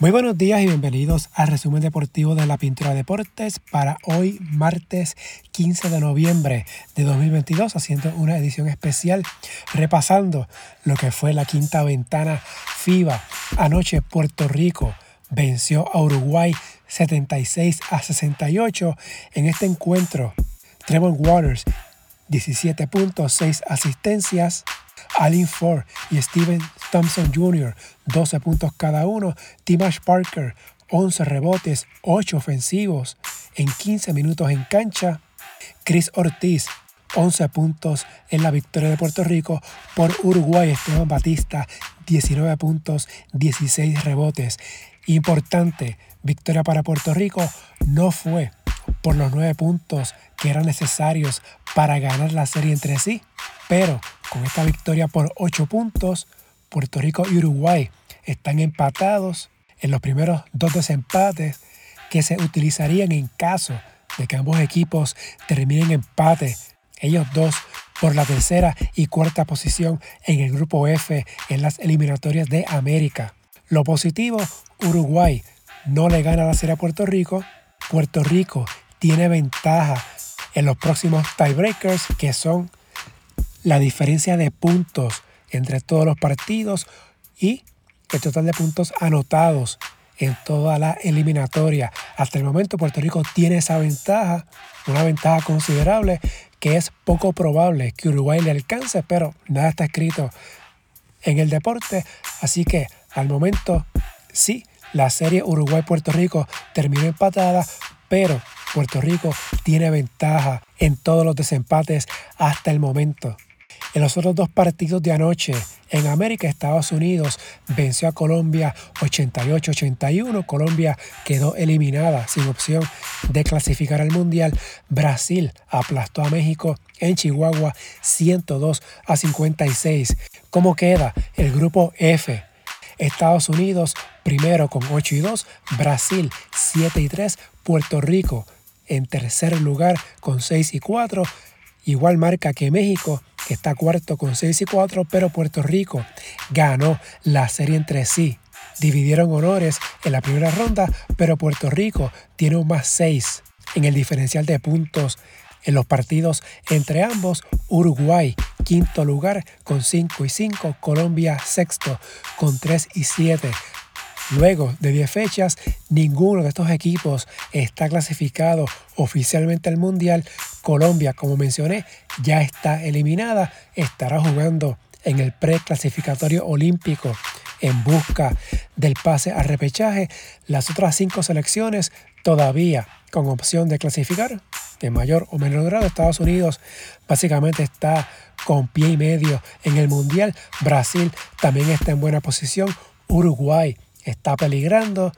Muy buenos días y bienvenidos al resumen deportivo de la Pintura Deportes para hoy martes 15 de noviembre de 2022 haciendo una edición especial repasando lo que fue la quinta ventana FIBA. Anoche Puerto Rico venció a Uruguay 76 a 68 en este encuentro. Trevor Waters 17.6 asistencias. Alin Ford y Steven Thompson Jr., 12 puntos cada uno. Timash Parker, 11 rebotes, 8 ofensivos en 15 minutos en cancha. Chris Ortiz, 11 puntos en la victoria de Puerto Rico por Uruguay. Esteban Batista, 19 puntos, 16 rebotes. Importante, victoria para Puerto Rico no fue por los 9 puntos que eran necesarios para ganar la serie entre sí, pero con esta victoria por 8 puntos, Puerto Rico y Uruguay están empatados en los primeros dos desempates que se utilizarían en caso de que ambos equipos terminen empate. Ellos dos por la tercera y cuarta posición en el grupo F en las eliminatorias de América. Lo positivo, Uruguay no le gana la serie a Puerto Rico. Puerto Rico tiene ventaja en los próximos tiebreakers que son la diferencia de puntos entre todos los partidos y el total de puntos anotados en toda la eliminatoria. Hasta el momento Puerto Rico tiene esa ventaja, una ventaja considerable que es poco probable que Uruguay le alcance, pero nada está escrito en el deporte. Así que al momento sí, la serie Uruguay-Puerto Rico terminó empatada, pero Puerto Rico tiene ventaja en todos los desempates hasta el momento. En los otros dos partidos de anoche, en América, Estados Unidos venció a Colombia 88-81. Colombia quedó eliminada sin opción de clasificar al Mundial. Brasil aplastó a México en Chihuahua 102 a 56. ¿Cómo queda el grupo F? Estados Unidos primero con 8 y 2, Brasil 7 y 3, Puerto Rico en tercer lugar con 6 y 4, igual marca que México que está cuarto con 6 y 4, pero Puerto Rico ganó la serie entre sí. Dividieron honores en la primera ronda, pero Puerto Rico tiene un más 6 en el diferencial de puntos en los partidos entre ambos. Uruguay, quinto lugar con 5 y 5, Colombia sexto con 3 y 7. Luego de 10 fechas, ninguno de estos equipos está clasificado oficialmente al Mundial. Colombia, como mencioné, ya está eliminada. Estará jugando en el preclasificatorio olímpico en busca del pase a repechaje. Las otras cinco selecciones todavía con opción de clasificar de mayor o menor grado. Estados Unidos básicamente está con pie y medio en el Mundial. Brasil también está en buena posición. Uruguay está peligrando.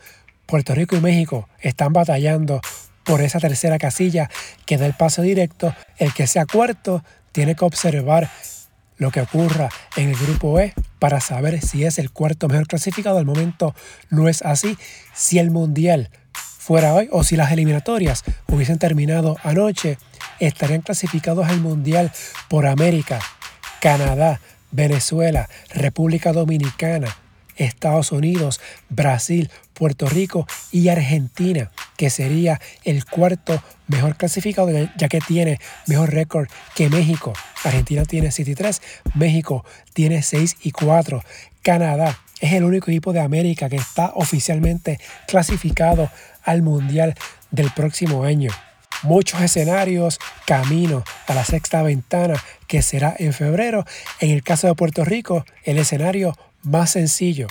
Puerto Rico y México están batallando por esa tercera casilla que da el paso directo. El que sea cuarto tiene que observar lo que ocurra en el grupo E para saber si es el cuarto mejor clasificado. Al momento no es así. Si el Mundial fuera hoy o si las eliminatorias hubiesen terminado anoche, estarían clasificados al Mundial por América, Canadá, Venezuela, República Dominicana, Estados Unidos, Brasil, Puerto Rico y Argentina, que sería el cuarto mejor clasificado ya que tiene mejor récord que México. Argentina tiene 7 y 3, México tiene 6 y 4. Canadá es el único equipo de América que está oficialmente clasificado al Mundial del próximo año. Muchos escenarios, camino a la sexta ventana que será en febrero. En el caso de Puerto Rico, el escenario más sencillo.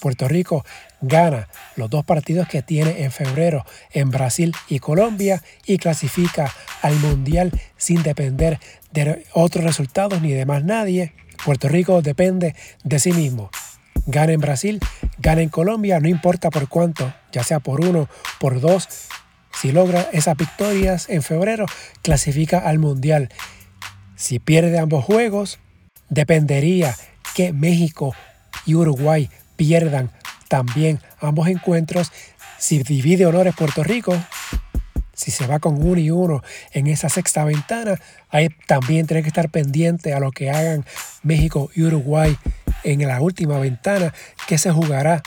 Puerto Rico gana los dos partidos que tiene en febrero en Brasil y Colombia y clasifica al Mundial sin depender de otros resultados ni de más nadie. Puerto Rico depende de sí mismo. Gana en Brasil, gana en Colombia, no importa por cuánto, ya sea por uno, por dos. Si logra esas victorias en febrero, clasifica al Mundial. Si pierde ambos juegos, dependería que México y Uruguay pierdan también ambos encuentros. Si divide honores Puerto Rico, si se va con uno y uno en esa sexta ventana, ahí también tiene que estar pendiente a lo que hagan México y Uruguay en la última ventana que se jugará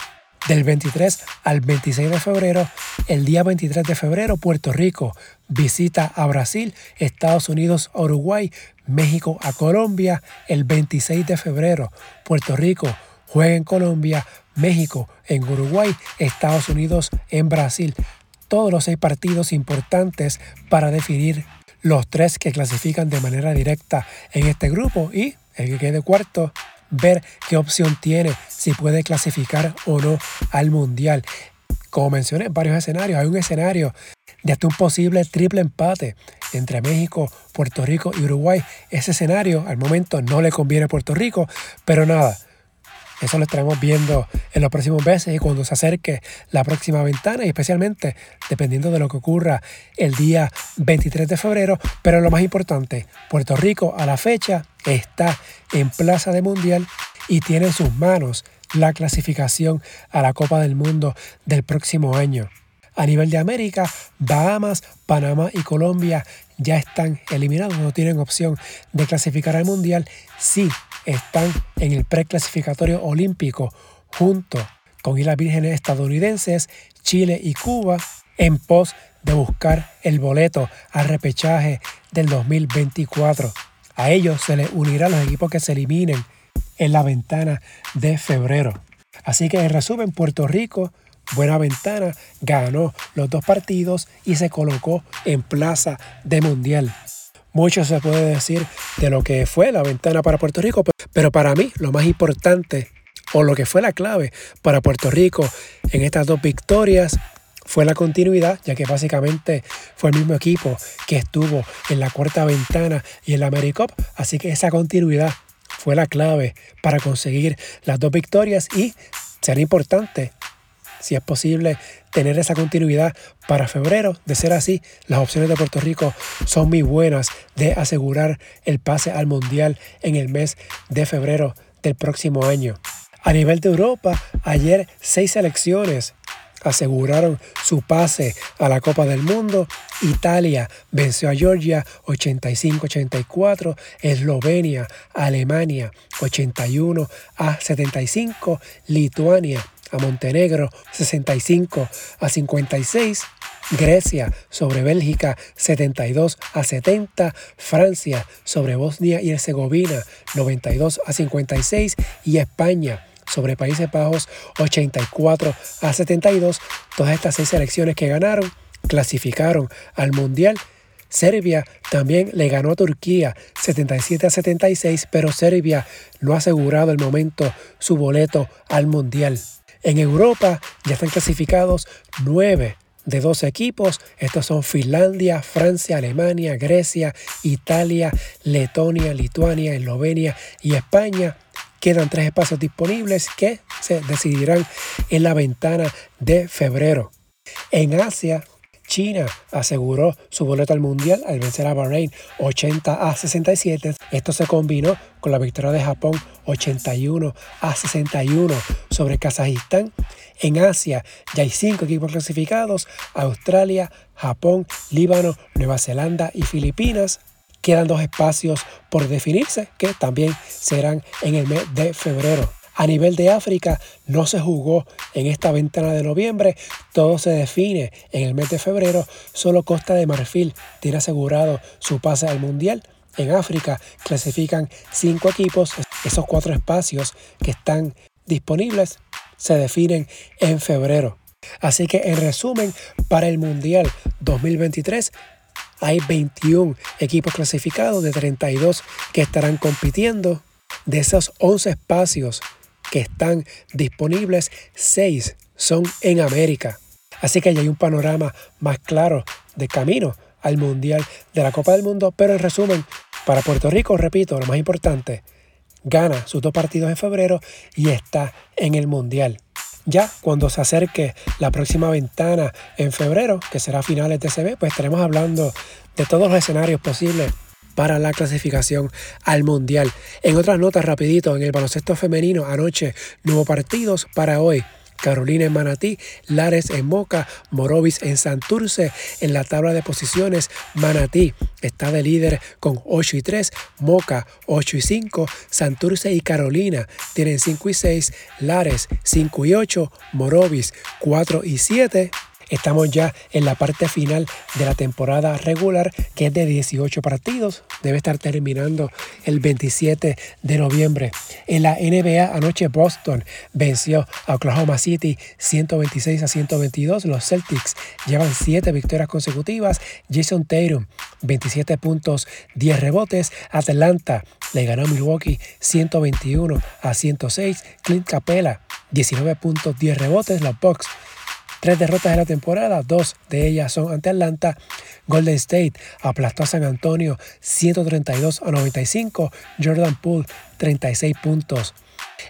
Del 23 al 26 de febrero, el día 23 de febrero, Puerto Rico visita a Brasil, Estados Unidos a Uruguay, México a Colombia. El 26 de febrero, Puerto Rico juega en Colombia, México en Uruguay, Estados Unidos en Brasil. Todos los seis partidos importantes para definir los tres que clasifican de manera directa en este grupo y el que quede cuarto ver qué opción tiene, si puede clasificar o no al Mundial. Como mencioné en varios escenarios, hay un escenario de hasta un posible triple empate entre México, Puerto Rico y Uruguay. Ese escenario al momento no le conviene a Puerto Rico, pero nada, eso lo estaremos viendo en los próximos meses y cuando se acerque la próxima ventana y especialmente dependiendo de lo que ocurra el día 23 de febrero. Pero lo más importante, Puerto Rico a la fecha está en plaza de mundial y tiene en sus manos la clasificación a la Copa del Mundo del próximo año. A nivel de América, Bahamas, Panamá y Colombia ya están eliminados, no tienen opción de clasificar al Mundial. Sí están en el preclasificatorio olímpico junto con Islas Vírgenes estadounidenses, Chile y Cuba en pos de buscar el boleto al repechaje del 2024. A ellos se les unirán los equipos que se eliminen en la ventana de febrero. Así que en resumen, Puerto Rico, buena ventana, ganó los dos partidos y se colocó en plaza de mundial. Mucho se puede decir de lo que fue la ventana para Puerto Rico, pero para mí lo más importante o lo que fue la clave para Puerto Rico en estas dos victorias fue la continuidad, ya que básicamente fue el mismo equipo que estuvo en la cuarta ventana y en la AmeriCup, así que esa continuidad fue la clave para conseguir las dos victorias y será importante si es posible tener esa continuidad para febrero. De ser así, las opciones de Puerto Rico son muy buenas de asegurar el pase al Mundial en el mes de febrero del próximo año. A nivel de Europa, ayer seis selecciones aseguraron su pase a la Copa del Mundo. Italia venció a Georgia 85-84, Eslovenia, Alemania 81 a 75, Lituania a Montenegro 65 a 56, Grecia sobre Bélgica 72 a 70, Francia sobre Bosnia y Herzegovina 92 a 56 y España sobre Países Bajos 84 a 72. Todas estas seis selecciones que ganaron clasificaron al Mundial. Serbia también le ganó a Turquía 77 a 76, pero Serbia no ha asegurado el momento su boleto al Mundial. En Europa ya están clasificados nueve de 12 equipos. Estos son Finlandia, Francia, Alemania, Grecia, Italia, Letonia, Lituania, Eslovenia y España. Quedan tres espacios disponibles que se decidirán en la ventana de febrero. En Asia, China aseguró su boleto al Mundial al vencer a Bahrein 80 a 67. Esto se combinó con la victoria de Japón 81 a 61 sobre Kazajistán. En Asia ya hay cinco equipos clasificados, Australia, Japón, Líbano, Nueva Zelanda y Filipinas. Quedan dos espacios por definirse que también serán en el mes de febrero. A nivel de África no se jugó en esta ventana de noviembre, todo se define en el mes de febrero, solo Costa de Marfil tiene asegurado su pase al Mundial. En África clasifican cinco equipos, esos cuatro espacios que están disponibles se definen en febrero. Así que en resumen, para el Mundial 2023 hay 21 equipos clasificados de 32 que estarán compitiendo. De esos 11 espacios que están disponibles, seis son en América. Así que ya hay un panorama más claro de camino al Mundial de la Copa del Mundo. Pero en resumen, para Puerto Rico, repito, lo más importante, gana sus dos partidos en febrero y está en el Mundial. Ya cuando se acerque la próxima ventana en febrero, que será finales de CB, pues estaremos hablando de todos los escenarios posibles para la clasificación al Mundial. En otras notas, rapidito, en el baloncesto femenino, anoche no hubo partidos para hoy. Carolina en Manatí, Lares en Moca, Morovis en Santurce. En la tabla de posiciones, Manatí está de líder con 8 y 3, Moca 8 y 5, Santurce y Carolina tienen 5 y 6, Lares 5 y 8, Morovis 4 y 7. Estamos ya en la parte final de la temporada regular, que es de 18 partidos. Debe estar terminando el 27 de noviembre. En la NBA anoche Boston venció a Oklahoma City 126 a 122. Los Celtics llevan 7 victorias consecutivas. Jason Tatum 27 puntos, 10 rebotes. Atlanta le ganó a Milwaukee 121 a 106. Clint Capella 19 puntos, 10 rebotes. Los Bucks Tres derrotas de la temporada, dos de ellas son ante Atlanta. Golden State aplastó a San Antonio 132 a 95. Jordan Poole 36 puntos.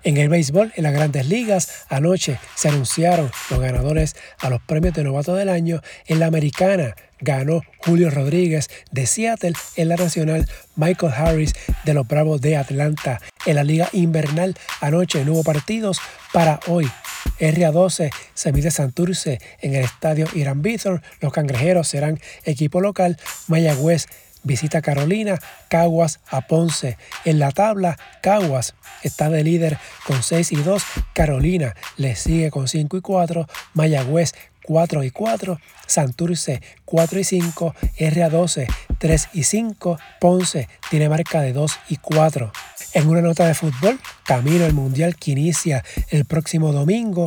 En el béisbol, en las grandes ligas, anoche se anunciaron los ganadores a los premios de novato del año. En la americana ganó Julio Rodríguez de Seattle. En la nacional, Michael Harris de los Bravos de Atlanta. En la liga invernal, anoche no hubo partidos. Para hoy, RA12 se mide Santurce en el estadio Irán Bithorn. Los cangrejeros serán equipo local. Mayagüez visita Carolina, Caguas a Ponce. En la tabla, Caguas está de líder con 6 y 2, Carolina le sigue con 5 y 4, Mayagüez 4 y 4, Santurce 4 y 5, RA12 3 y 5, Ponce tiene marca de 2 y 4. En una nota de fútbol, camino al Mundial que inicia el próximo domingo,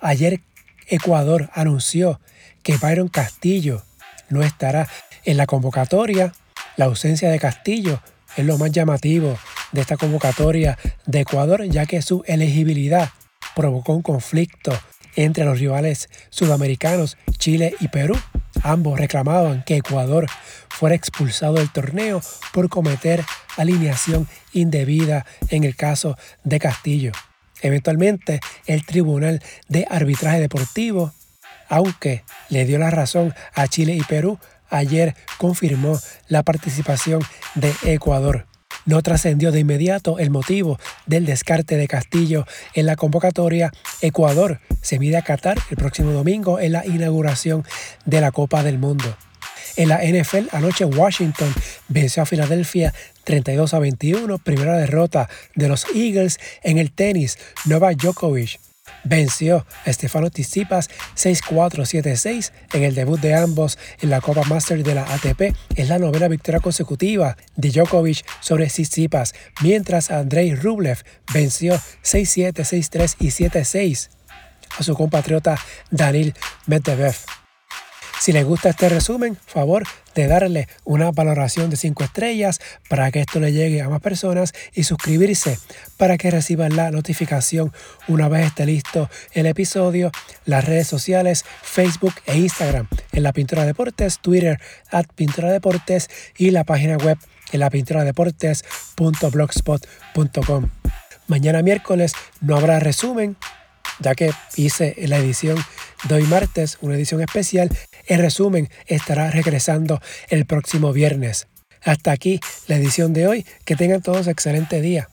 ayer Ecuador anunció que Byron Castillo no estará en la convocatoria. La ausencia de Castillo es lo más llamativo de esta convocatoria de Ecuador, ya que su elegibilidad provocó un conflicto entre los rivales sudamericanos Chile y Perú. Ambos reclamaban que Ecuador fuera expulsado del torneo por cometer alineación indebida en el caso de Castillo. Eventualmente, el Tribunal de Arbitraje Deportivo, aunque le dio la razón a Chile y Perú, ayer confirmó la participación de Ecuador. No trascendió de inmediato el motivo del descarte de Castillo en la convocatoria. Ecuador se mide a Qatar el próximo domingo en la inauguración de la Copa del Mundo. En la NFL, anoche Washington venció a Filadelfia 32 a 21, primera derrota de los Eagles en el tenis. Novak Djokovic venció a Stefano Tsitsipas 6-4-7-6 en el debut de ambos en la Copa Master de la ATP. Es la novena victoria consecutiva de Djokovic sobre Tsitsipas, mientras Andrei Rublev venció 6-7, 6-3 y 7-6 a su compatriota Danil Medvedev. Si les gusta este resumen, favor de darle una valoración de 5 estrellas para que esto le llegue a más personas y suscribirse para que reciban la notificación una vez esté listo el episodio, las redes sociales, Facebook e Instagram en la Pintura Deportes, Twitter at Pintura Deportes y la página web en la pintura deportes.blogspot.com. Mañana miércoles no habrá resumen, ya que hice la edición de hoy martes, una edición especial. El resumen estará regresando el próximo viernes. Hasta aquí la edición de hoy. Que tengan todos excelente día.